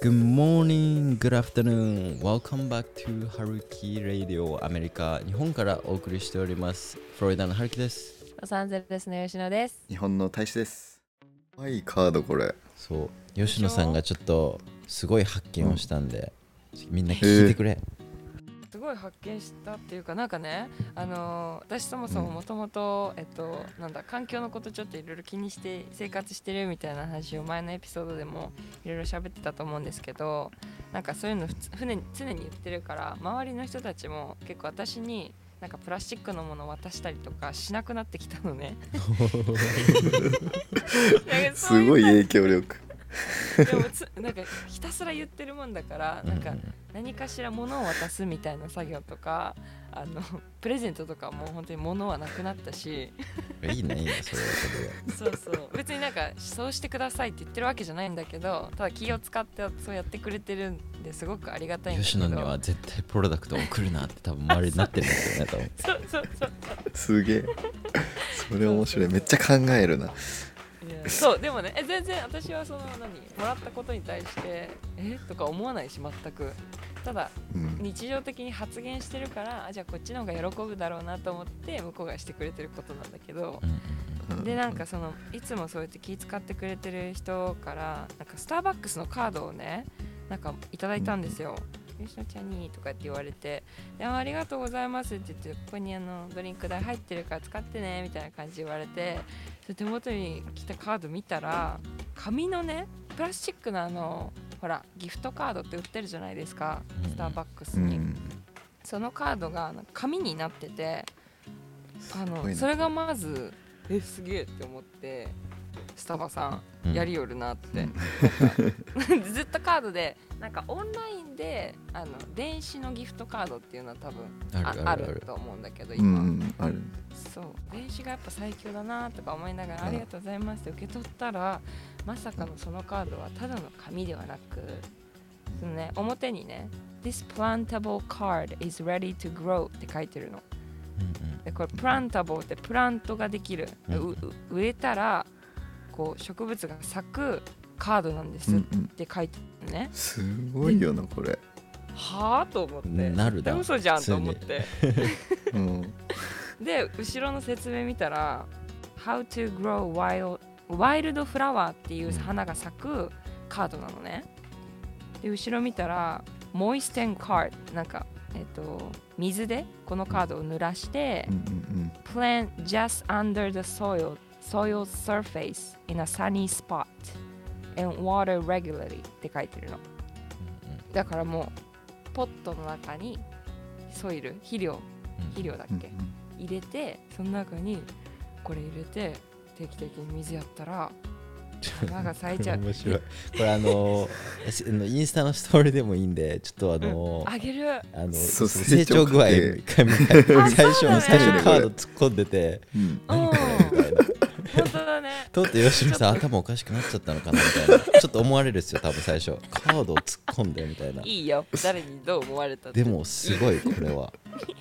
Good morning, good afternoon. Welcome back to Haruki Radio アメリカ、日本からお送りしております。フロリダのハルキです。ロサンゼルスの吉野です。日本の大使です。可愛いカードこれ。そう、吉野さんがちょっとすごい発見をしたんで、みんな聞いてくれ。すごい発見したっていうかなんかね、あのー私そもそももともとえっとなんだ環境のことちょっといろいろ気にして生活してるみたいな話を前のエピソードでもいろいろ喋ってたと思うんですけど、なんかそういうの船に常に言ってるから周りの人たちも結構私になんかプラスチックのものを渡したりとかしなくなってきたのね。すごい影響力。でもつなんかひたすら言ってるもんだからなんか何かしら物を渡すみたいな作業とかあの プレゼントとかも本当に物はなくなったしうんいいね、いいね、それはそれで。そうそう別になんかそうしてくださいって言ってるわけじゃないんだけどただ気を使ってそうやってくれてるんですごくありがたいんだけ吉ど野には絶対プロダクトを送るなって多分周りになってるんですよね、多分。そうそうそうすげえ。それ面白い。めっちゃ考えるな。そうでもねえ全然私はその何もらったことに対してえとか思わないし全く。ただうん。日常的に発言してるからあじゃあこっちの方が喜ぶだろうなと思って向こうがしてくれてることなんだけど。うんうんでなんかそのいつもそうやって気遣ってくれてる人からなんかスターバックスのカードをねなんかいただいたんですよ。吉野ちゃんにとかって言われて「いやありがとうございます」って言ってここにあのドリンク代入ってるから使ってねみたいな感じで言われて手元に来たカード見たら紙のねプラスチックのあのほらギフトカードって売ってるじゃないですかうんスターバックスに。うん。そのカードが紙になっててあのそれがまずえすげえって思ってスタバさうんんやりよるなって、うん。ずっとカードでなんかオンラインであの電子のギフトカードっていうのは多分あある。と思うんだけどう今、ん。ある。そう。電子がやっぱ最強だなとか思いながら、うん。ありがとうございますって受け取ったらまさかのそのカードはただの紙ではなくそのね表にね This plantable card is ready to grow って書いてるの。でこれプランタボーってプラントができる、植えたらこう植物が咲くカードなんですっうんうん。て書いてるのね、すごいよなこれ。はあと思って。なるだ。え嘘じゃんと思って。うん。で後ろの説明見たら「How to grow wild, wild flower」っていう花が咲くカードなのね。で後ろ見たら「Moist and card」なんかえっ、と水でこのカードを濡らしてうんうん「Plant just under the soil soil surface in a sunny spot and water regularly」って書いてるの。だからもうポットの中にソイル肥料肥料だっうん。け、入れてその中にこれ入れて定期的に水やったら花が咲いちゃう。面白い。これあのしあのインスタのストーリーでもいいんで、ちょっとあの、あげる。あの成長具合一回見たいあ最初そうだね最初カード突っ込んでて、うん。うん。何これみたいな。本当だね。とって吉野さん頭おかしくなっちゃったのかなみたいな。ちょっと思われるっすよ多分最初。カードを突っ込んでみたいな。いいよ。誰にどう思われたでもすごいこれは。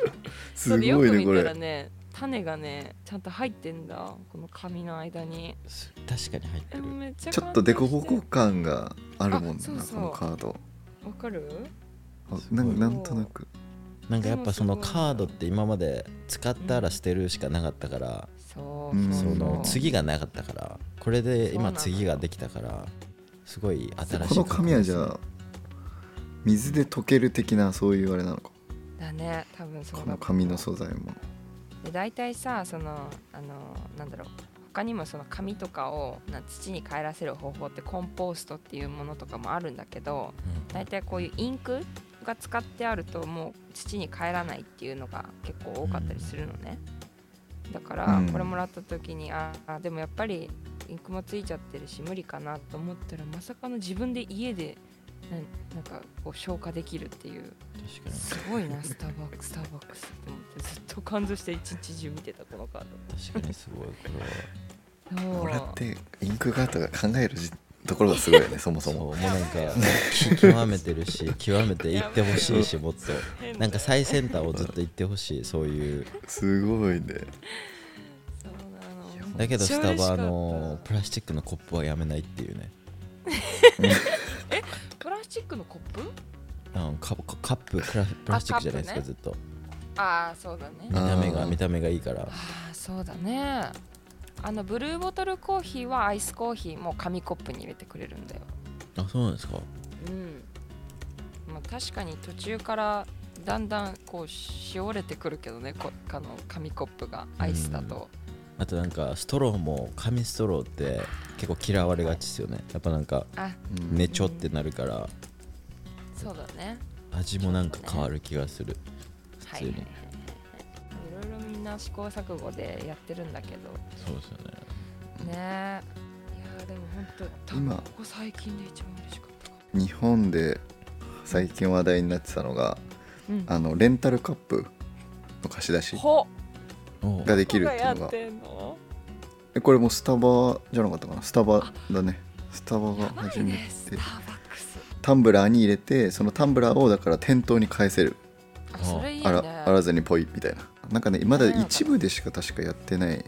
すごいねこく見たられ。ね種がねちゃんと入ってんだ。この紙の間に。す確かに入ってえるちょっとデコボ感があるもんあそうそう。なこのカード。わかる？ない。んなんとなく。なんかやっぱそのカードって今まで使ったら捨てるしかなかったから、そううんその次がなかったからこれで今次ができたからすごい新しいこの紙はじゃ感あ水で溶ける的なそういうあれなのか。だね多分そうだこの紙の素材も。で大体さそのあのなんだろう。他にもその紙とかをな土に帰らせる方法ってコンポーストっていうものとかもあるんだけどじ、大体こういうインクが使ってあるともう土に帰らないっていうのが結構多かったりするのね、だからうん。これもらった時に、ああでもやっぱりインクもついちゃってるし無理かなと思ったらまさかの自分で家でなんなんかこう消化できるっていう。すごいなスターバックススターバックスって思ってずっと感動して一日中見てたこのカー確かにすごいこれは。ドこれってインクガートが考えるじところがすごいよね そもそそうも。もうなんかき極めてるし極めていってほしいしもっと。なんか最先端をずっと言ってほしいそういう。すごいね。だけどスタバのプラスチックのコップはやめないっていうね。プラスチックのコップ？うんカカカッププラプラスチックじゃないですか、カッずっと。ああそうだね。見た目が見た目がいいから。ああそうだねあのブルーボトルコーヒーはアイスコーヒーも紙コップに入れてくれるんだよ。あそうなんですか。うん。まあ確かに途中からだんだんこうしおれてくるけどねこあの紙コップがアイスだと、あとなんかストローも紙ストローって結構嫌われがちですよね。やっぱなんかねちょってなるから。そうだね。味もなんか変わる気がする。はいはいはいはいな試行錯誤でやってるんだけど。そうですよね。ね。いやーでも本当今。ここ最近で一番嬉しかったか日本で最近話題になってたのがうん。あのレンタルカップの貸し出しができるっていうのが。えこれもスタバじゃなかったかな？スタバだね。スタバがやば始めいねスタてーバックス。タンブラーに入れてそのタンブラーをだから店頭に返せる。あそれいいあねらあらずにポイみたいななんかねまだね一部でしか確かやってない。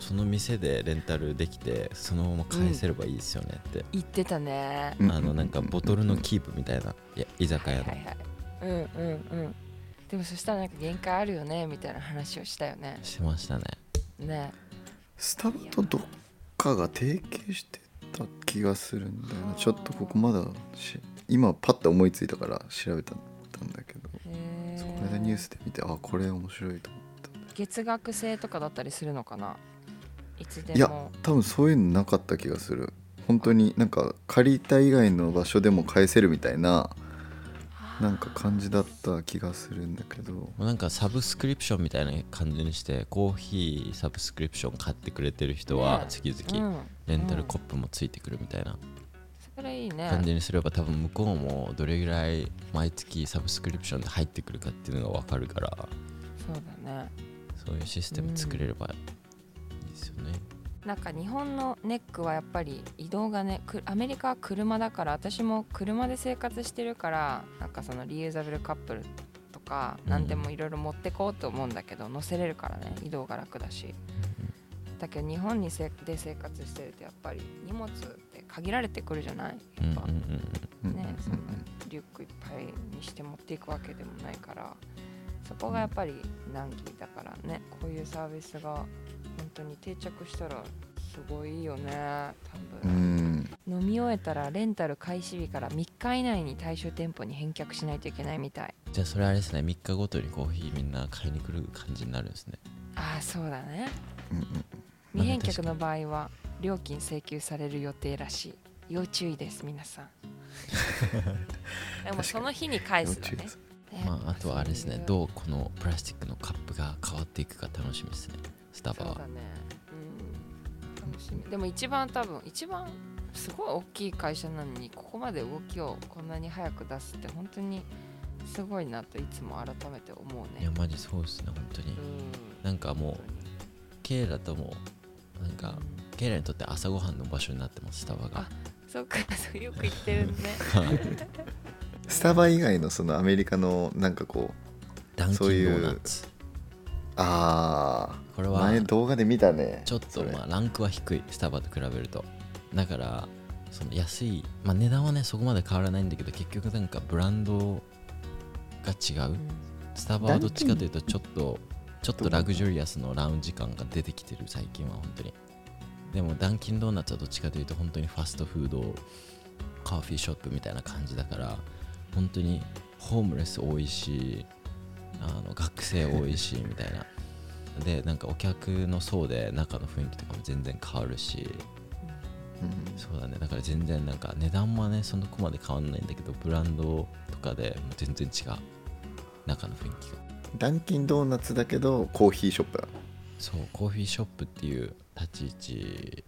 その店でレンタルできてそのまま返せればいいですよねって、言ってたね。うん。あのなんかボトルのキープみたいないや居酒屋の、はいはい。はいうんうんうん。でもそしたらなんか限界あるよねみたいな話をしたよね。してましたね。ね。スタバとどっかが提携してた気がするんだよな。ちょっとここまだし今パッと思いついたから調べたんだけど。へこの間ニュースで見てあこれ面白いと思った。月額制とかだったりするのかな？いつでいやも多分そういうのなかった気がする。本当になんか借りた以外の場所でも返せるみたいななんか感じだった気がするんだけど。もうなんかサブスクリプションみたいな感じにしてコーヒーサブスクリプション買ってくれてる人はね。月々うん。レンタルコップもついてくるみたいなそれいいね。感じにすれば多分向こうもどれぐらい毎月サブスクリプションで入ってくるかっていうのが分かるから。そうだね。そういうシステム作れればいいですよね、なんか日本のネックはやっぱり移動がねくアメリカは車だから私も車で生活してるからなんかそのリユーザブルカップルとかうん何でもいろいろ持ってこうと思うんだけど乗せれるからね移動が楽だし。だけど日本にせで生活してるとやっぱり荷物限られてくるじゃない？やっぱ、ねそんなリュックいっぱいにして持っていくわけでもないからそこがやっぱり難儀だからね。こういうサービスが本当に定着したらすごいよね。多う分、ん。飲み終えたらレンタル開始日から3日以内に対象店舗に返却しないといけないみたい。じゃあそれあれですね。3日ごとにコーヒーみんな買いに来る感じになるんですね。ああそうだね。うんうん。未返却の場合は料金請求される予定らしい。要注意です皆さん。でもその日に返すだね。まああとはあれですね。どうこのプラスチックのカップが変わっていくか楽しみですね。スタバは。ね。うん。楽しみ。でも一番多分一番すごい大きい会社なのにここまで動きをこんなに早く出すって本当にすごいなといつも改めて思うね。いやマジそうですね本当に。うん。なんかもうケイラともなんかケイラにとって朝ごはんの場所になってますスタバが。あそうか そうよく言ってるね。スタバ以外のそのアメリカのなんかこうダンキンドそういうーナツああこれは前動画で見たねちょっとまあランクは低いスタバと比べると。だからその安いまあ値段はねそこまで変わらないんだけど結局なんかブランドが違う。スタバはどっちかというとちょっとちょっとラグジュリアスのラウンジ感が出てきてる最近は本当にでもダンキンドーナツはどっちかというと本当にファストフードカーフィーショップみたいな感じだから本当にホームレス多いしあの学生多いしみたいな。でなんかお客の層で中の雰囲気とかも全然変わるし。うんそうだね。だから全然なんか値段はねそのこまで変わんないんだけどブランドとかでもう全然違う。中の雰囲気が。ダンキンドーナツだけどコーヒーショップだ。そうコーヒーショップっていう立ち位置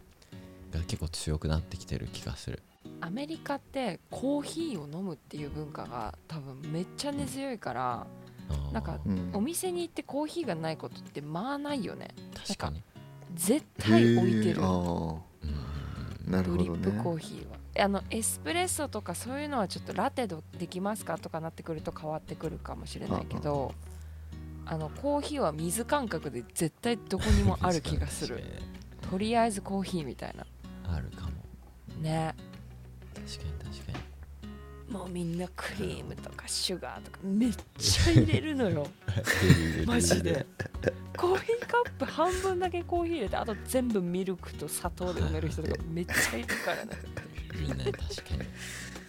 が結構強くなってきてる気がする。アメリカってコーヒーを飲むっていう文化が多分めっちゃ根強いからあーなんかうん。お店に行ってコーヒーがないことってまあないよね。確かに。絶対置いてる。なるドほどね。リップコーヒーは。あのエスプレッソとかそういうのはちょっとラテドできますかとかなってくると変わってくるかもしれないけどあのコーヒーは水感覚で絶対どこにもある気がする とりあえずコーヒーみたいな。あるかも。ね。確かに確かに。もうみんなクリームとかシュガーとかめっちゃ入れるのよ。マジで。コーヒーカップ半分だけコーヒー入れてあと全部ミルクと砂糖で埋める人とかめっちゃいるからね。いいね確かに。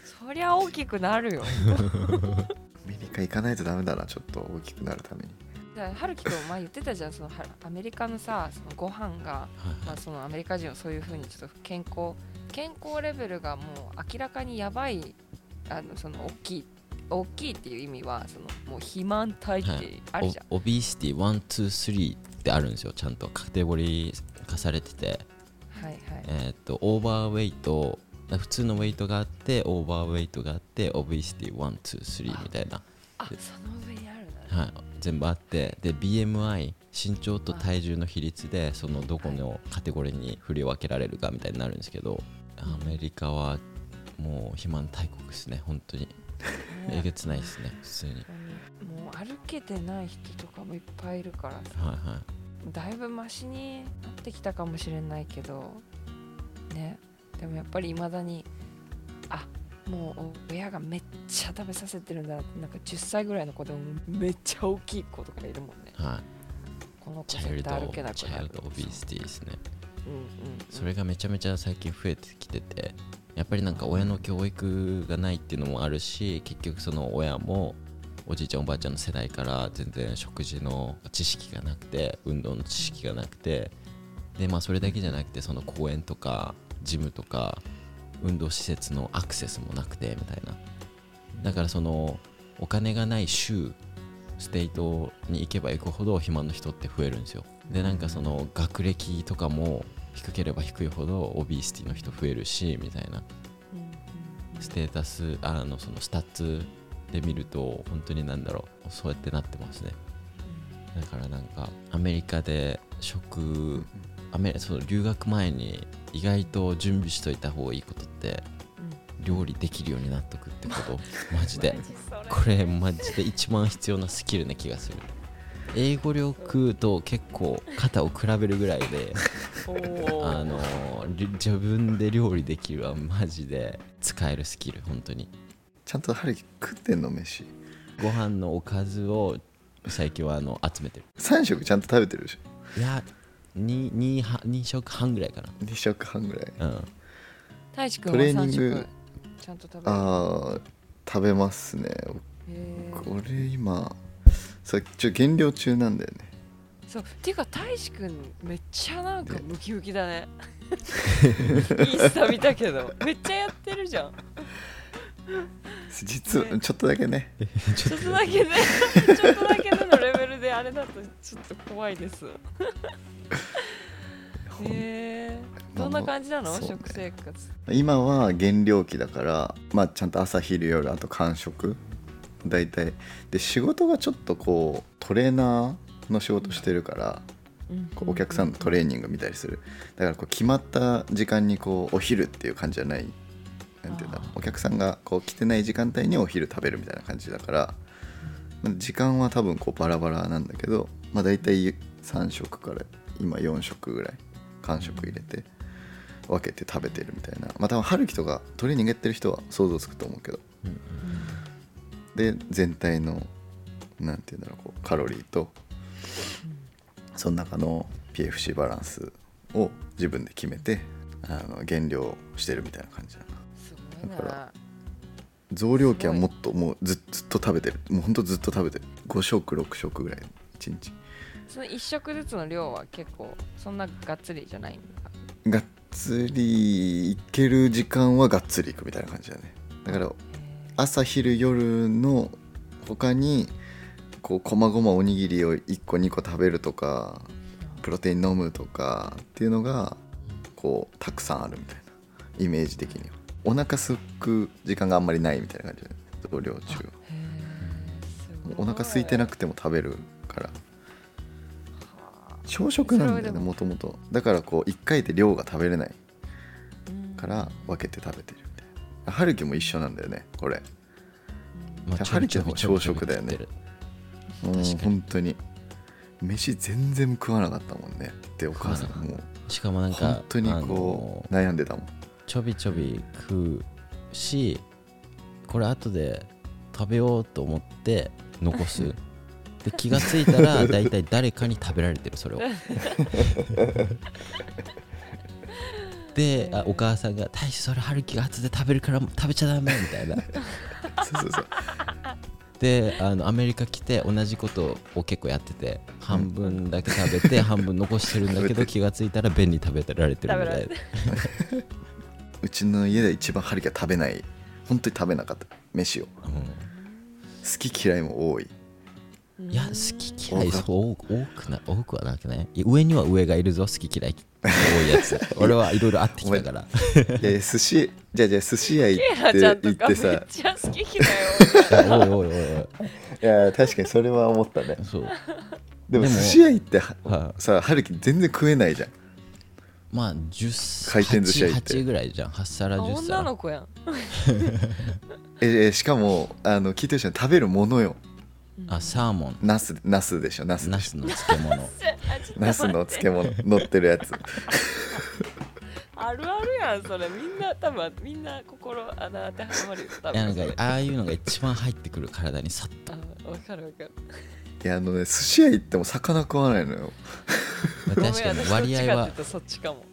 そりゃ大きくなるよ。アメリカ行かないとダメだなちょっと大きくなるためにだ春樹君前言ってたじゃん。そのはアメリカのさそのご飯が、はいまあ、そのアメリカ人はそういう風にちょっと健康健康レベルがもう明らかにやばいあのその大きい大きいっていう意味はそのもう肥満体ってあるじゃん、 obesity 123ってあるんですよ。ちゃんとカテゴリー化されてて。はいはい、えーっと overweight 普通のウェイトがあって overweight があって obesity 123みたいな、あその上にあるんだね、はい、全部あってで BMI 身長と体重の比率でそのどこのカテゴリーに振り分けられるかみたいになるんですけどアメリカはもう肥満大国ですね本当に。えねげつないですね普通に。もう歩けてない人とかもいっぱいいるからさ。はいはい。だいぶマシになってきたかもしれないけどね。でもやっぱりいまだにあもう親がめっちゃ食べさせてるんだなってなんか10歳ぐらいの子でもめっちゃ大きい子とかいるもんね。はい。この子絶対歩けなくなる。チャイルドオビーシティですね。うんうんうん。それがめちゃめちゃ最近増えてきててやっぱりなんか親の教育がないっていうのもあるし結局その親もおじいちゃんおばあちゃんの世代から全然食事の知識がなくて運動の知識がなくてでまあそれだけじゃなくてその公園とかジムとか運動施設のアクセスもなくてみたいな。だからそのお金がない州ステイトに行けば行くほど肥満の人って増えるんですよ。でなんかその学歴とかも低ければ低いほど obesity の人増えるしみたいな。ステータスあのその stats で見ると本当になんだろうそうやってなってますね。だからなんかアメリカで食アメその留学前に意外と準備しといた方がいいことって料理できるようになっとくってこと？マジで。マジそれ。これマジで一番必要なスキルな気がする。英語力と結構肩を比べるぐらいで あのり自分で料理できるはマジで使えるスキル本当に。ちゃんと春樹食ってんの飯。ご飯のおかずを最近はあの集めてる。3食ちゃんと食べてるでしょ。いや 2, 2, は2食半ぐらいか2食半ぐらい。なうん。太一君トはレーニング。3食ちゃんと食べる？ああ食べますね。これ今さちょ減量中なんだよね。そうっていうか大志くんめっちゃなんかムキムキだね。インスタ見たけど。めっちゃやってるじゃん。実は ちょっとだけね。ちょっとだけ。ね。ちょっとだけでのレベルであれだとちょっと怖いです へえどんな感じなの、そうね。食生活。今は減量期だからまあちゃんと朝昼夜あと間食。大体。で仕事がちょっとこうトレーナーの仕事してるからこうお客さんのトレーニング見たりする。だからこう決まった時間にこうお昼っていう感じじゃない。なんていうんだお客さんがこう来てない時間帯にお昼食べるみたいな感じだからまあ時間は多分こうバラバラなんだけどまあ大体3食から今4食ぐらい間食入れて分けて食べてるみたいな。まあ多分春樹とかトレーニングやってる人は想像つくと思うけど。うんで全体のなんていうんだろうこうカロリーとその中の PFC バランスを自分で決めてあの減量してるみたいな感じだな。だかな増量期はもっともうずずっと食べてる。もうほんとずっと食べてる。5食6食ぐらい1日その1食ずつの量は結構そんながっつりじゃないんだがっつりいける時間はがっつりいくみたいな感じだね。だからへ朝昼夜の他にこうこまごまおにぎりを1個2個食べるとかプロテイン飲むとかっていうのがこうたくさんあるみたいなイメージ的には。お腹すく時間があんまりないみたいな感じで増量中お腹空いてなくても食べるからはあ朝食なんだよねももとも。とだからこう1回で量が食べれないうん。から分けて食べてるみたいな。春樹も一緒なんだよねこれ。まあじゃあ春樹の方朝食だよね。もう本当に。飯全然食わなかったもんねでお母さんも。しかもなんか本当にあこうの悩んでたもん。ちょびちょび食うしこれ後で食べようと思って残す で気がついたら 大体誰かに食べられてるそれを。であお母さんが「大志それ春樹が後で食べるから食べちゃダメ」みたいな。そうそうそう。であのアメリカ来て同じことを結構やってて半分だけ食べて半分残してるんだけど気がついたら便に食べられてるみたいな。うちの家で一番春樹は食べない。本当に食べなかった。飯を。好き嫌いも多いいや好き嫌いそう多くな多くはなくないいや上には上がいるぞ好き嫌い多いやつ。俺はいろいろあってきたから。で寿司じゃあじゃあ寿司屋行って行ってさっちゃ好き嫌いいや おいおいおいおい。いや確かにそれは思ったね。そう。でも寿司屋行ってははさ春樹全然食えないじゃん。まあ10回転寿司屋行って。8ぐらいじゃん。8皿あ10女皿の子やん。ええしかもあの聞いてる人に食べるものよあサーモン。ナスナスでしょ。ナスナスの漬物。ナスの漬物。乗ってるやつ。あるあるやんそれ。みんな多分みんな心あの当てはまるよ多いやなん分かああいうのが一番入ってくる体にさっと。あわかるわかる。いやあのね寿司屋行っても魚食わないのよ。確かに私割合はそっちかも。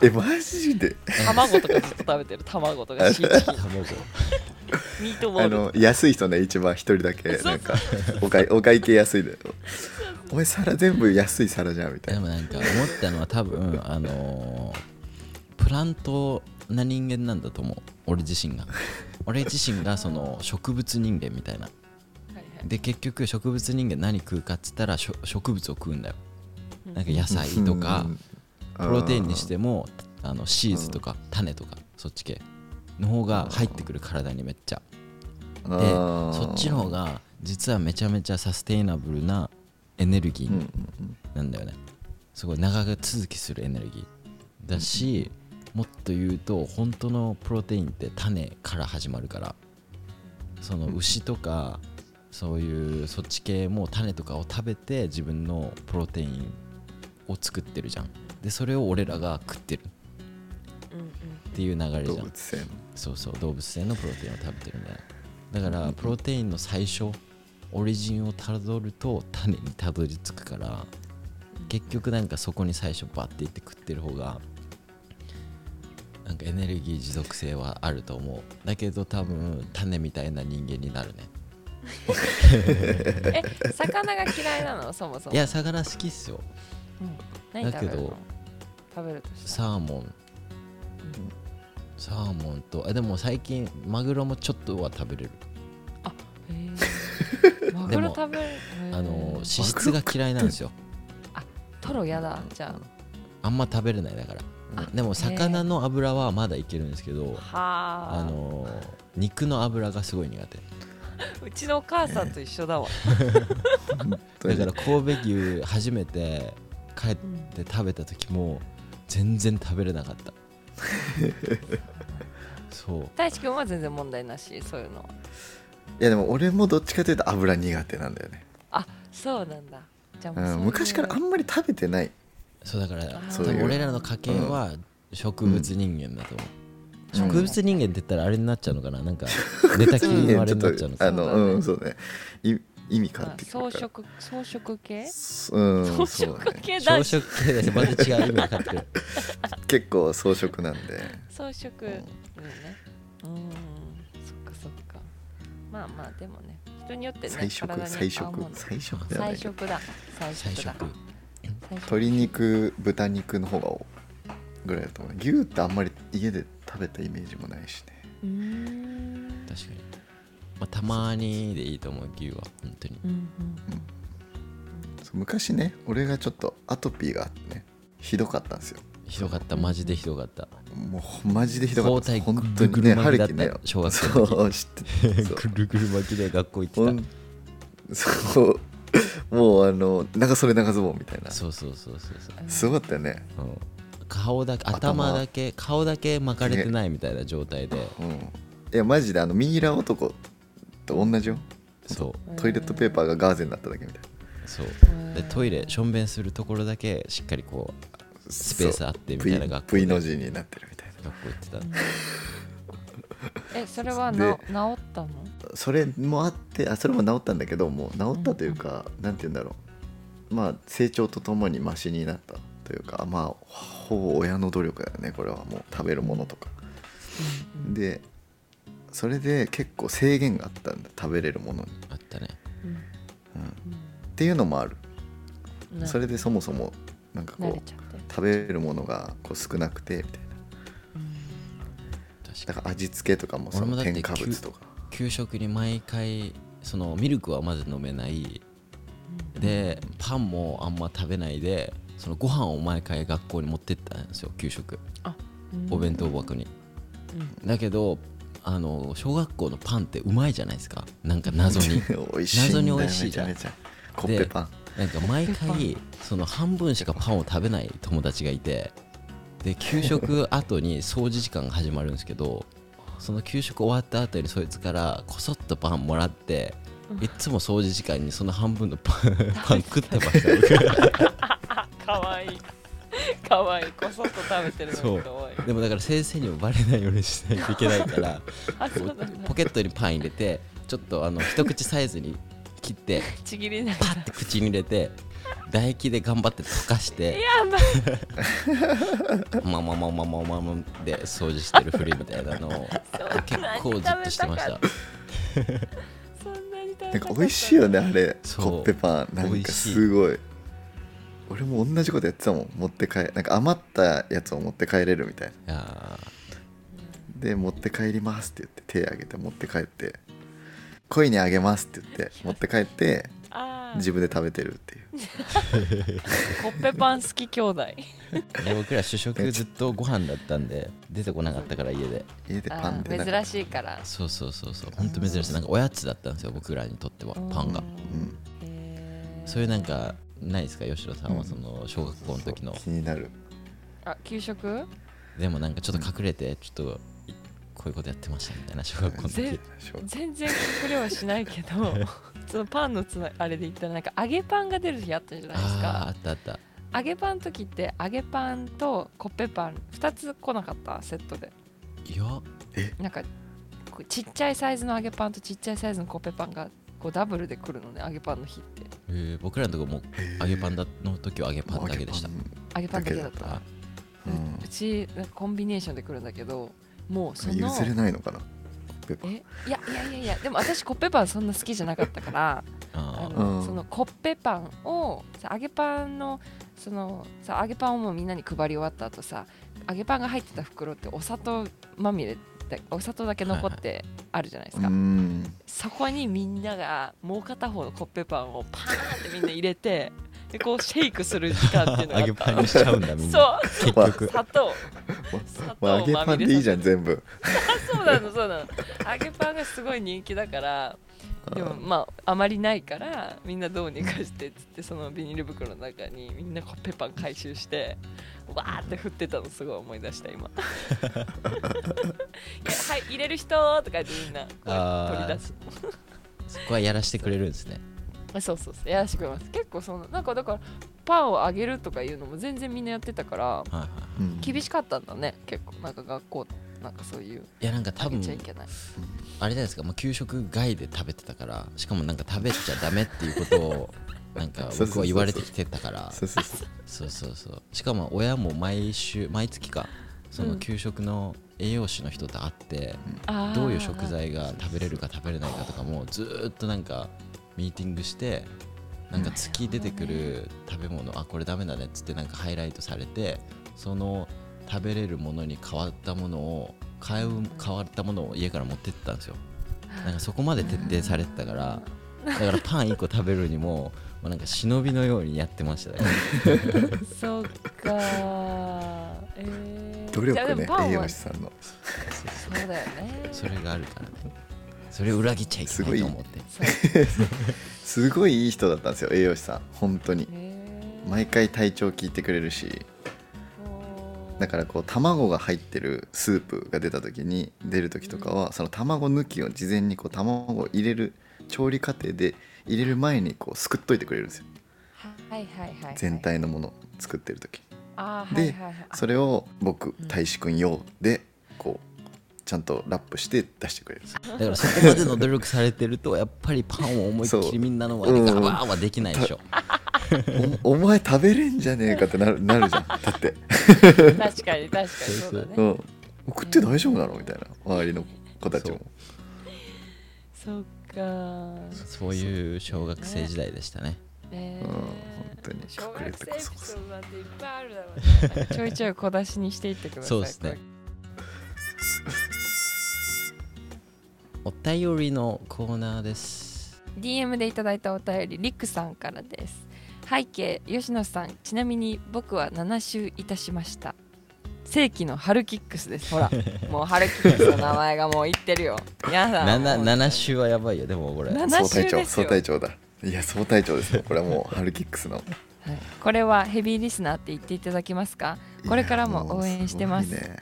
えマジで？卵とかずっと食べてる。卵とかシーチキン。卵ミートボーあルの安い人ね一番一人だけなんかお会お会計安いで。お前皿全部安い皿じゃんみたいな。でもなんか思ったのは多分あのープラントな人間なんだと思う。俺自身が。俺自身がその植物人間みたいな。で結局植物人間何食うかっつったらしょ植物を食うんだよ。うん。なんか野菜とかうん。プロテインにしてもあのシーズとか種とかそっち系の方が入ってくる体にめっちゃ。あでー。そっちの方が実はめちゃめちゃサステイナブルなエネルギーなんだよね。すごい長続きするエネルギー。だしもっと言うと本当のプロテインって種から始まるから。その牛とかそういうそっち系も種とかを食べて自分のプロテインを作ってるじゃん。でそれを俺らが食ってる。っていう流れじゃん。動物性のそうそう動物性のプロテインを食べてるんだよ。だからプロテインの最初オリジンをたどると種にたどり着くから結局なんかそこに最初バッていって食ってる方がなんかエネルギー持続性はあると思う。だけど多分種みたいな人間になるね。え魚が嫌いなの？そもそも。いや魚好きっすよ。何食べるの？だけどサーモンサーモンとあでも最近マグロもちょっとは食べれる。らへー マグロ食べるあの脂質が嫌いなんですよ。トロやだ。じゃあ。んま食べれないだから。でも魚の油はまだいけるんですけどあはあ。あの肉の油がすごい苦手。うちのお母さんと一緒だわ、だから神戸牛初めて帰って食べた時も全然食べれなかったそう。大志くんは全然問題なしそういうのは。いやでも俺もどっちかというと油苦手なんだよね、あそうなんだ。じゃあもうう、昔からあんまり食べてない。そうだからそういう多分俺らの家系は植物人間だと思う、うん。植物人間って言ったらあれになっちゃうのかな。なんか寝たきりのあれになっちゃうのかな。あのそうだねうんそうね。い意味変わあってくる。装から飾装飾系？うん装そう飾ね系だし朝食系だしまた違う意味が変わってくる結構装飾なんで。装飾。うん。ね。うん。そっかそっか。まあまあでもね。人によってね菜食菜食菜食だ。菜菜食だ食菜食鶏肉豚肉の方がぐらいだと思う。牛ってあんまり家で食べたイメージもないしね。うーん。確かに、まあ、たまにでいいと思う牛は。本当に。うんうん。そう昔ね俺がちょっとアトピーがあってねひどかったんですよ。ひどかった。マジでひどかった。もうマジでひどかった。本当にぐるねぐる巻きだった。ね。小学生の時。そう知ってる。そう。ぐるぐる巻きで学校行ってほんそう。もうあの長袖長ズボンみたいな。たそうそうそうそうそう。すごかったよね。うん。顔だけ頭。頭だけ顔だけ巻かれてないみたいな状態で。うん。いやマジであのミイラ男と同じよ。そう。トイレットペーパーがガーゼになっただけみたいな。そう。でトイレしょんべんするところだけしっかりこうスペースあってみたいな学校 v, の字になってるみたいな。学校行ってた。えそれはでな治ったの？それもあってあそれも治ったんだけどもう治ったというか、なんて言うんだろう。まあ成長とともにマシになったというかまあほぼ親の努力だよねこれはもう。食べるものとか、でそれで結構制限があったんだ食べれるものに、あったね。うん。うん、っていうのもある。うんそれでそもそもなんかこう慣れちゃって。食べれるものがこう少なくてみたいな。だから味付けとかもその俺もだって添加物とか。給食に毎回そのミルクはまず飲めない。でパンもあんま食べないでそのご飯を毎回学校に持ってったんですよ給食。うん。お弁当箱に。うん。だけどあの小学校のパンってうまいじゃないですか。なんか謎に。美味しい謎に美味しいじゃん。めちゃめちゃ。コッペパン。なんか毎ペ回その半分しかパンを食べない友達がいてで給食後に掃除時間が始まるんですけどその給食終わった後にそいつからこそっとパンもらっていっつも掃除時間にその半分のパン パン食ってました僕。かわいい かわい。いこそっと食べてるのがかわいい。でもだから先生にもバレないようにしないといけないから ポケットにパン入れてちょっとあの一口サイズに切ってちぎりながパッて口に入れて唾液で頑張って溶かしてやばい。まままままままで掃除してるふりみたいなのを結構ずっとしてましたそんなに食べなんか美味しいよねあれコッペパンなんかすごい俺も同じことやってたもん持って帰なんか余ったやつを持って帰れるみたいな。で持って帰りますって言って手挙げて持って帰って恋にあげますって言って 持って帰って自分で食べてるっていう。コッペパン好き兄弟。僕ら主食ずっとご飯だったんで出てこなかったから家で。家でパあンで珍しいから。そうそうそうそう。本当珍しい。なんかおやつだったんですよ僕らにとってはパンが。うん。そういうなんかないですか？吉野さんはその小学校の時の。気になる。あ給食？でもなんかちょっと隠れてちょっとこういうことやってましたみたいな小学校のぜ時全然隠れはしないけど そのパンのつなあれで言ったらなんか揚げパンが出る日あったじゃないですああーあかったあった。揚げパンの時って揚げパンとコッペパン2つ来なかった？セットで。いや。なんかこうちっちゃいサイズの揚げパンとちっちゃいサイズのコッペパンがこうダブルで来るのね揚げパンの日って。えー僕らのとこも揚げパンだの時は揚げパンだけでした。揚げパンだけだった。あうちコンビネーションで来るんだけどもうその譲れないのかな？え？いやいやいやいや。でも私コッペパンそんな好きじゃなかったからああーの、うん。そのコッペパンをさ揚げパンのそのさ揚げパンをもうみんなに配り終わった後さ揚げパンが入ってた袋ってお砂糖まみれでお砂糖だけ残っ てあるじゃないですうか、ん。そこにみんながもう片方のコッペパンをパーンってみんな入れてでこうシェイクする時間っていうのがあ 揚げパンにしちゃうんだみんな。そう。結局。砂糖。砂 まあ揚げパンでいいじゃん全部。あ そうなのそうなの。揚げパンがすごい人気だからでもまああまりないからみんなどうにかしてっつってそのビニール袋の中にみんなコッペパン回収してわーって振ってたのすごい思い出した今。いやはい入れる人とか言ってみんな取り出すそこはやらせてくれるんですね。あそうそうそう。やらせてくれます。結構そのなんかだからパンをあげるとかいうのも全然みんなやってたからはいはいうん。厳しかったんだね。結構。なんか学校なんかそういう。いやなんかあ多分げちゃいけない。あれじゃないですか、まあ、給食外で食べてたからしかもなんか食べちゃダメっていうことを なんか僕は言われてきてたから。そうそうそう。そうそうそうしかも親も毎週毎月かそのうん。給食の栄養士の人と会って、あー。どういう食材が食べれるか食べれないかとかもずーっとなんかミーティングしてなんか月出てくる食べ物あこれダメだねっつってなんかハイライトされてその食べれるものに変わったものを買う変わったものを家から持ってってたんですよ。なんかそこまで徹底されてたからだからパン1個食べるにももうなんか忍びのようにやってましたね。そっかえー、努力ね栄養士さんの。そうだよね。それがあるからねそれを裏切っちゃいけないと思って。すごいいい人だったんですよ栄養士さん。本当に。毎回体調聞いてくれるし。だからこう卵が入ってるスープが出た時に出る時とかはその卵抜きを事前にこう卵を入れる調理過程で入れる前にこうすくっといてくれるんですよ。はいはいはいはい。全体のもの作ってる時。ではいはいはい。あ。それを僕うん。大志くん用でちゃんとラップして出してくれるだからそこまでの努力されてるとやっぱりパンを思いっきりみんなの前でガバーはできないでしょ。お お前食べれんじゃねえかってなるなるじゃん。だって、確かに確かにそうだね。う。ん、食って大丈夫なのみたいな周りの子たちも。そっか。そういう小学生時代でしたね。ね。うん本当に。小隠れ学生エピソてこそこそードなんていっぱいあるだろうね。ちょいちょい小出しにしていってください。そうですねお便りのコーナーです。DM でいただいたお便りリックさんからです。背景吉野さんちなみに僕は7周いたしました。世紀の春キックスです。ほら もう春キックスの名前がもう言ってるよ。皆さんもう。7, 7週はやばいよでもこれ。7総隊長週ですよ。総隊長だ。いや総隊長ですよ。これはもうハルキックスの。はいこれはヘビーリスナーって言っていただけますか？これからも応援してます。ね。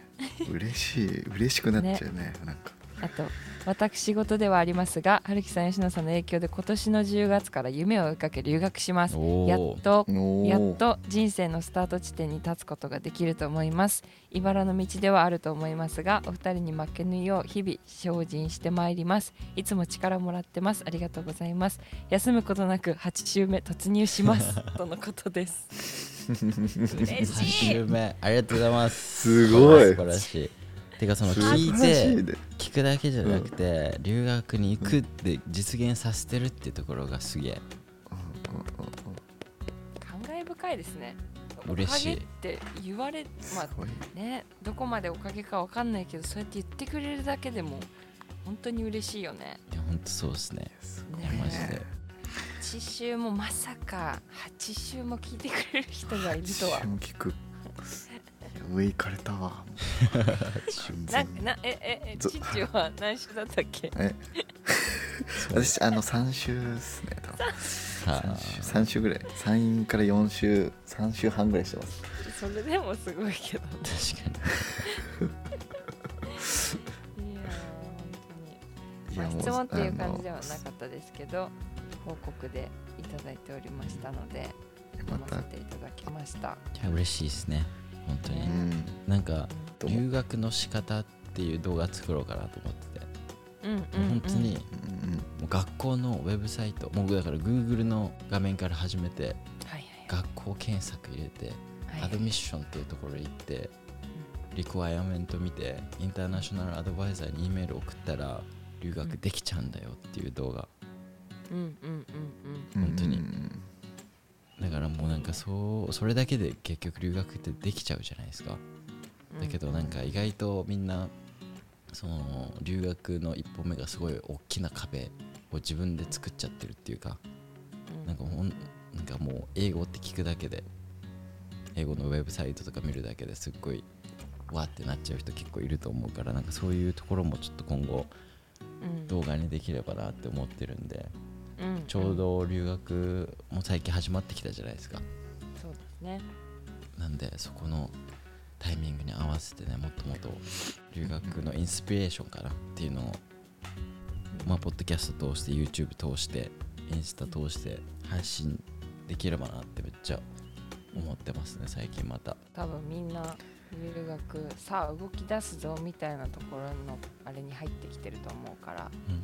嬉しい。嬉しくなっちゃうね。なんかあと私事ではありますが春樹さん吉野さんの影響で今年の10月から夢を追いかけ留学します。おやっおとやっと人生のスタート地点に立つことができると思います。茨の道ではあると思いますがお二人に負けぬよう日々精進してまいります。いつも力もらってます。ありがとうございます。休むことなく8週目突入します。とのことです。嬉8しい。週目ありがとうございます。すごい。素晴らしいてかその素聞いてで。聞くだけじゃなくて、留学に行くって実現させてるっていうところがすげえ。感慨深いですね。嬉しい。って言われまあねどこまでおかげかわかんないけどそうやって言ってくれるだけでも本当に嬉しいよね。いやほんとそうですね。ね。マジで。8週もまさか8週も聞いてくれる人がいるとは。私も聞く上行かれたわ。ななえええずチッチは何週だったっけ？え。私あの3週ですね多分。はあ3週ぐらい。3から4週3週半ぐらいしてます。それでもすごいけどね確かに。いやー本当に。まあ質問っていう感じではなかったですけど報告でいただいておりましたのでまた。読ませていただきました。いや嬉しいですね本当に、うん。なんか留学の仕方っていう動画作ろうかなと思ってて、うんうん、もう本当にもうん。う学校のウェブサイトもうだから Google の画面から始めてはい学校検索入れてはいアドミッションっていうところ行ってリクワイアメント見てインターナショナルアドバイザーに E メール送ったら留学できちゃうんだよっていう動画。うんうんうんうん。うん本当に。うんだからもうなんかそうそれだけで結局留学ってできちゃうじゃないですか。うんだけどなんか意外とみんなその留学の一歩目がすごい大きな壁を自分で作っちゃってるっていうかうん。なんかほんなんかもう英語って聞くだけで英語のウェブサイトとか見るだけですっごいわーってなっちゃう人結構いると思うからなんかそういうところもちょっと今後うん。動画にできればなって思ってるんで。うんちょうど留学も最近始まってきたじゃないですか。そうですね。なんでそこのタイミングに合わせてねもっともっと留学のインスピレーションかなっていうのをまあポッドキャスト通して YouTube 通してインスタ通して配信できればなってめっちゃ思ってますね最近また。多分みんな留学さあ動き出すぞみたいなところのあれに入ってきてると思うからうん。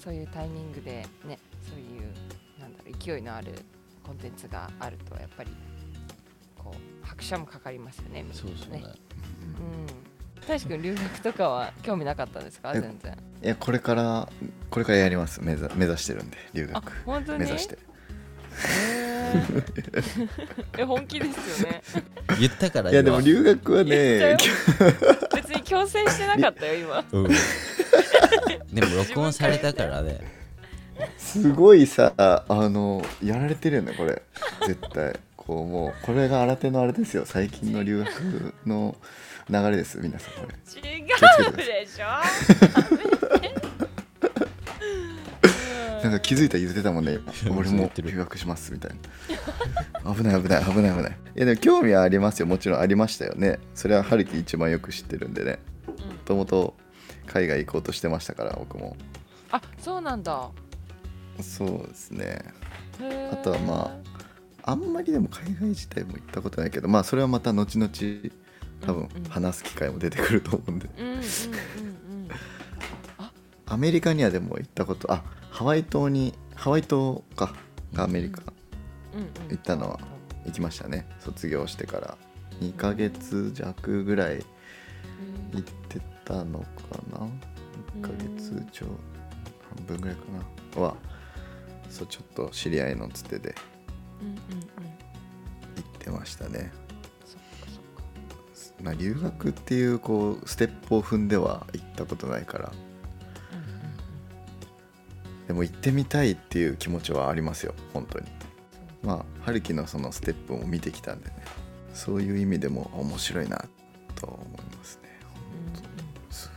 そういうタイミングでね勢いのあるコンテンツがあるとやっぱりこう拍車もかかりますよねそうですね。うん。大志くん留学とかは興味なかったですか？え全然。いやこれからこれからやります。目指目指してるんで留あ学本当に？目指して。え本気ですよね。言ったからいやでも今留学はね別に強制してなかったよ今。うん。でも録音されたからねすごいさあのやられてるよねこれ。絶対。こうもうこれが新手のあれですよ。最近の留学の流れです。皆さんこれ。違うでしょ。なんか気づいたら言ってたもんね今。俺も留学しますみたいな。危ない危ない危ない危ない。いやでも興味はありますよ。もちろんありましたよね。それは春樹一番よく知ってるんでね。うん。もともと海外行こうとしてましたから僕も。あそうなんだそうですね。あとはまあんまりでも海外自体も行ったことないけどまあそれはまた後々多分話す機会も出てくると思うんで。アメリカにはでも行ったことあハワイ島にハワイ島かがアメリカ。行ったのは行きましたね。卒業してから。2ヶ月弱ぐらい行ってたのかな？1ヶ月ちょ半分ぐらいかな。はそうちょっと知り合いのつてでうんうんうん行ってましたね。そっかそっか。まあ留学っていうこうステップを踏んでは行ったことないから。うんうんうんでも行ってみたいっていう気持ちはありますよ本当に。まあ春樹のそのステップも見てきたんでね。そういう意味でも面白いなと思いますねす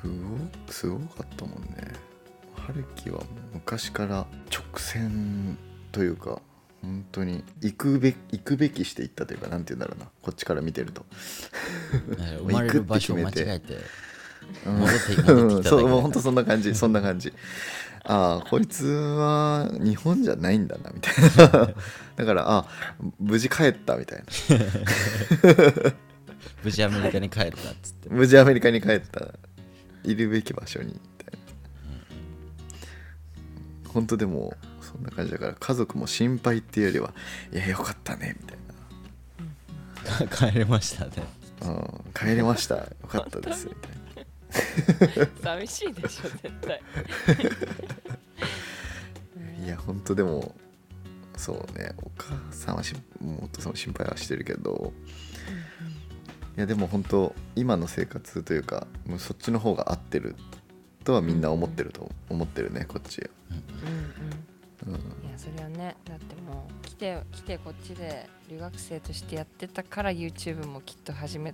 ごすごかったもんね春樹は昔から直線というか本当に行くべ行くべきして行ったというかなんて言うんだろうな。こっちから見てると。ね 生まれる場所を間違えてうん。戻って戻ってきただけ そうもう本当そんな感じ。そんな感じ。ああこいつは日本じゃないんだなみたいな。だからあ無事帰ったみたいな。無事アメリカに帰ったっつって。無事アメリカに帰った。いるべき場所に本当でもそんな感じだから家族も心配っていうよりはいやよかったねみたい 帰れましたね。な、うん、帰れました。よかったですみたいな。寂しいでしょ絶対。いや本当でもそうねお母さんはしもうお父さんも心配はしてるけど。いやでも本当今の生活というかもうそっちの方が合ってるとはみんな思ってると思ってるねこっち、うんうんうん、いやそれはねだってもう来て来てこっちで留学生としてやってたから YouTube もきっと始め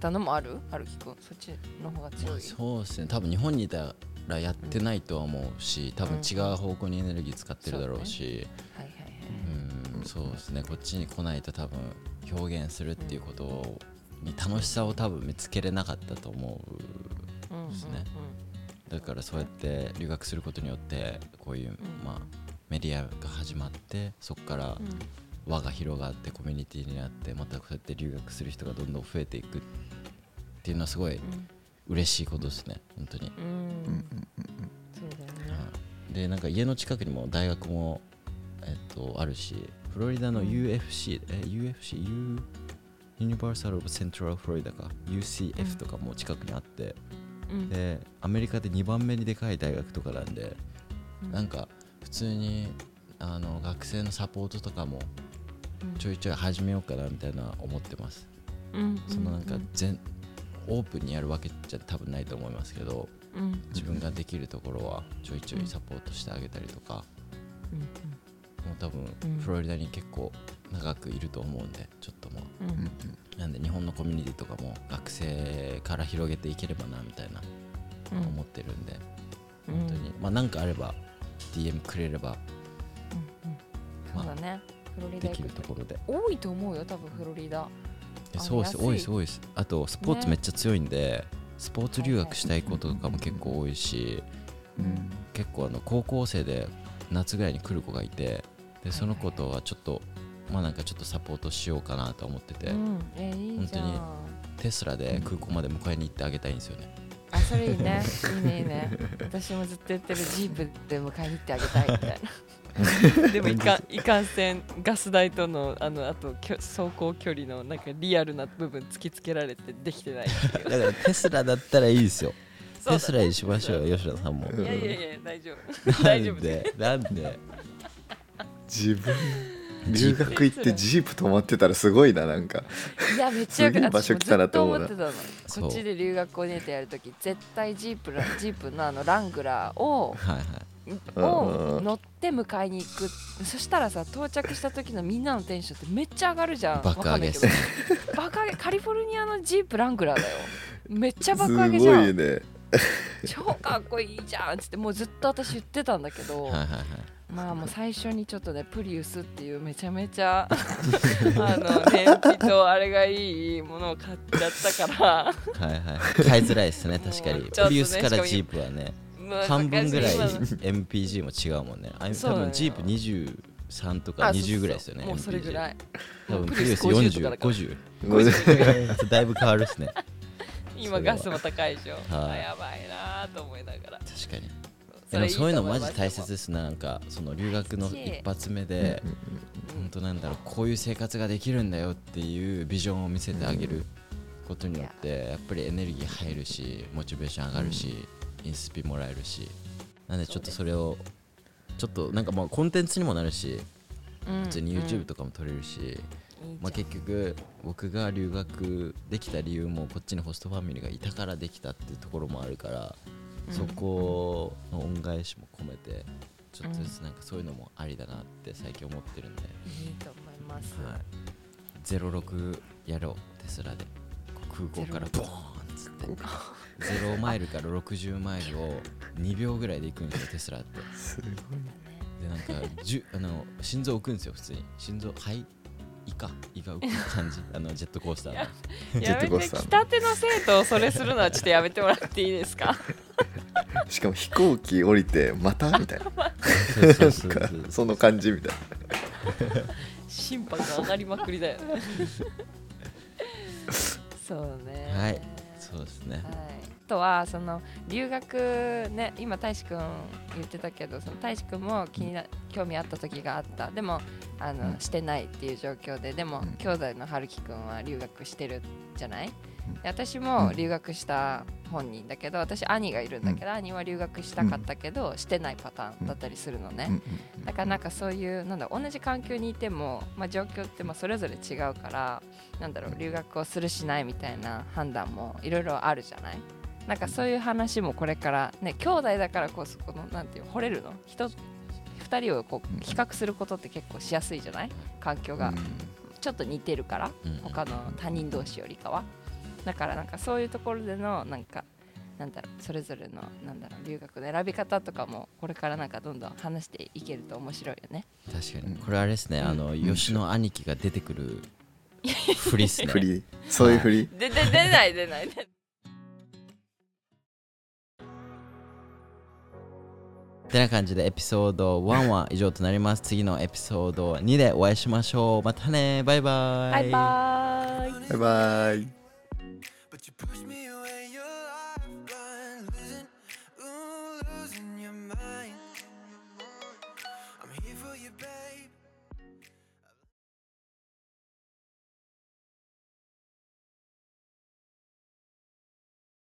たのもある？あるきくんそっちの方が強い？まあそうですね。多分日本にいたらやってないとは思うし多分違う方向にエネルギー使ってるだろうし。はいはいはいうんそうですね。こっちに来ないと多分表現するっていうことに楽しさを多分見つけれなかったと思ううんうんですねだからそうやって留学することによってこういう、まあ、メディアが始まってそこから輪が広がってコミュニティになってまたこうやって留学する人がどんどん増えていくっていうのはすごい嬉しいことですね本当に、うん。うんそうだよね。はいでなんか家の近くにも大学も、えっと、あるしフロリダの UFC、え UFC U ユニバーサル・オブ・セントラル・フロリダか UCF とかも近くにあって、うん。でアメリカで2番目にでかい大学とかなんで、うん。なんか普通にあの学生のサポートとかもちょいちょい始めようかなみたいな思ってます、うんそのなんか全オープンにやるわけじゃ多分ないと思いますけどうん。自分ができるところはちょいちょいサポートしてあげたりとか、うんもう多分うん。フロリダに結構長くいると思うんでちょっともう。ん。うんうなんで日本のコミュニティとかも学生から広げていければなみたいなうん。思ってるんで、うん。本当に。まあ何かあれば DM くれればうんうん。そうだね。フロリダできるところで。多いと思うよ多分フロリダ。そうです。多いです多いです。あとスポーツね。めっちゃ強いんで、スポーツ留学したい子とかも結構多いし、うん。結構あの高校生で夏ぐらいに来る子がいてでその子とはちょっとまあなんかちょっとサポートしようかなと思ってて、うん。えいいじゃん。本テスラで空港まで迎えに行ってあげたいんですよね、あそれいいね。いいねいいね。私もずっと言ってる。ジープで迎えに行ってあげたいみたいな。でもいかんいかんせんガス代とのあのあと走行距離のなんかリアルな部分突きつけられてできてないっていう。だからテスラだったらいいですよ。テスラにしましょうよ吉田さんも。いやいやいや大丈夫。大丈夫でなんで？自分。留学行ってジープ止まってたらすごいななんか。いやめっちゃよくすげえ場所来たなと思ってたそう。のこっちで留学コーディネートやるとき絶対ジープラ ジープのあのラングラーをはいはいを乗って迎えに行くそしたらさ到着した時のみんなのテンションってめっちゃ上がるじゃん爆上げわかんないけど爆上げカリフォルニアのジープラングラーだよ。めっちゃす爆ご上げじゃん。いね。超かっこいいじゃんっつってもうずっと私言ってたんだけど、はいはいはいまあもう最初にちょっとねプリウスっていうめちゃめちゃ あの燃費とあれがいいものを買っちゃったから。はいはい。買いづらいですね確かに。ねプリウスからもジープはねまあ半分ぐらい MPG も違うもんね。あ多分ジープ23とかあそうそう20ぐらいですよねもうそれぐらい。い多分プリウスプリウス50とかだから。4050 50だいぶ変わるっすね。今ガスも高いでしょ、はやばいなと思いながら。確かにでもそういうのマジ大切ですね。なんかその留学の一発目で本当なんだろうこういう生活ができるんだよっていうビジョンを見せてあげることによってや。っぱりエネルギー入るしモチベーション上がるしインスピもらえるし。なんでちょっとそれをちょっとなんかもうコンテンツにもなるしうん。普通にうん。YouTube とかも撮れるし、まあ、結局僕が留学できた理由もこっちにホストファミリーがいたからできたっていうところもあるから、うんそこの恩返しも込めてちょっとずつなんかそういうのもありだなって最近思ってるんで、いいと思います、はい、06やろうテスラで空港からボーンっつって。0マイルから60マイルを2秒ぐらいで行くんですよテスラって。すごい。でなんかじゅあの心臓浮くんですよ普通に。心臓はい胃か胃が浮く感じ。あのジェットコースターの。ジェやめてットコースター来たて。の生徒をそれするのはちょっとやめてもらっていいですか？しかも飛行機降りてまた？みたいな。その感じみたい心拍が上がりまくりだよね。そうね。はい。そうですね。はい、あとはその留学ね今大志くん言ってたけどその大志くんも気にな興味あった時があった。でもあの、うん。してないっていう状況ででも、うん。兄弟の春樹くんは留学してるじゃない、私うん。も留学した本人だけど私兄がいるんだけど、兄は留学したかったけど、してないパターンだったりするのね、だからなんかそういうなんだ同じ環境にいても、まあ、状況ってまあそれぞれ違うからなんだろう留学をするしないみたいな判断もいろいろあるじゃないなんかそういう話もこれからね兄弟だからこそこのなんていうの惚れるの？人2人をこう比較することって結構しやすいじゃない？環境が。ちょっと似てるからうん。他の他人同士よりかは。だからなんかそういうところでのなんかなんだろうそれぞれのなんだろう留学の選び方とかもこれからなんかどんどん話していけると面白いよね。確かに。これあれですね、あのん。吉野兄貴が出てくる ふりっすね。振り。そういう振り、でで出ない出ない出ないてな感じでエピソード1は以上となります。次のエピソード2でお会いしましょう。またね。バイバイ。バイバーイ。バイバイ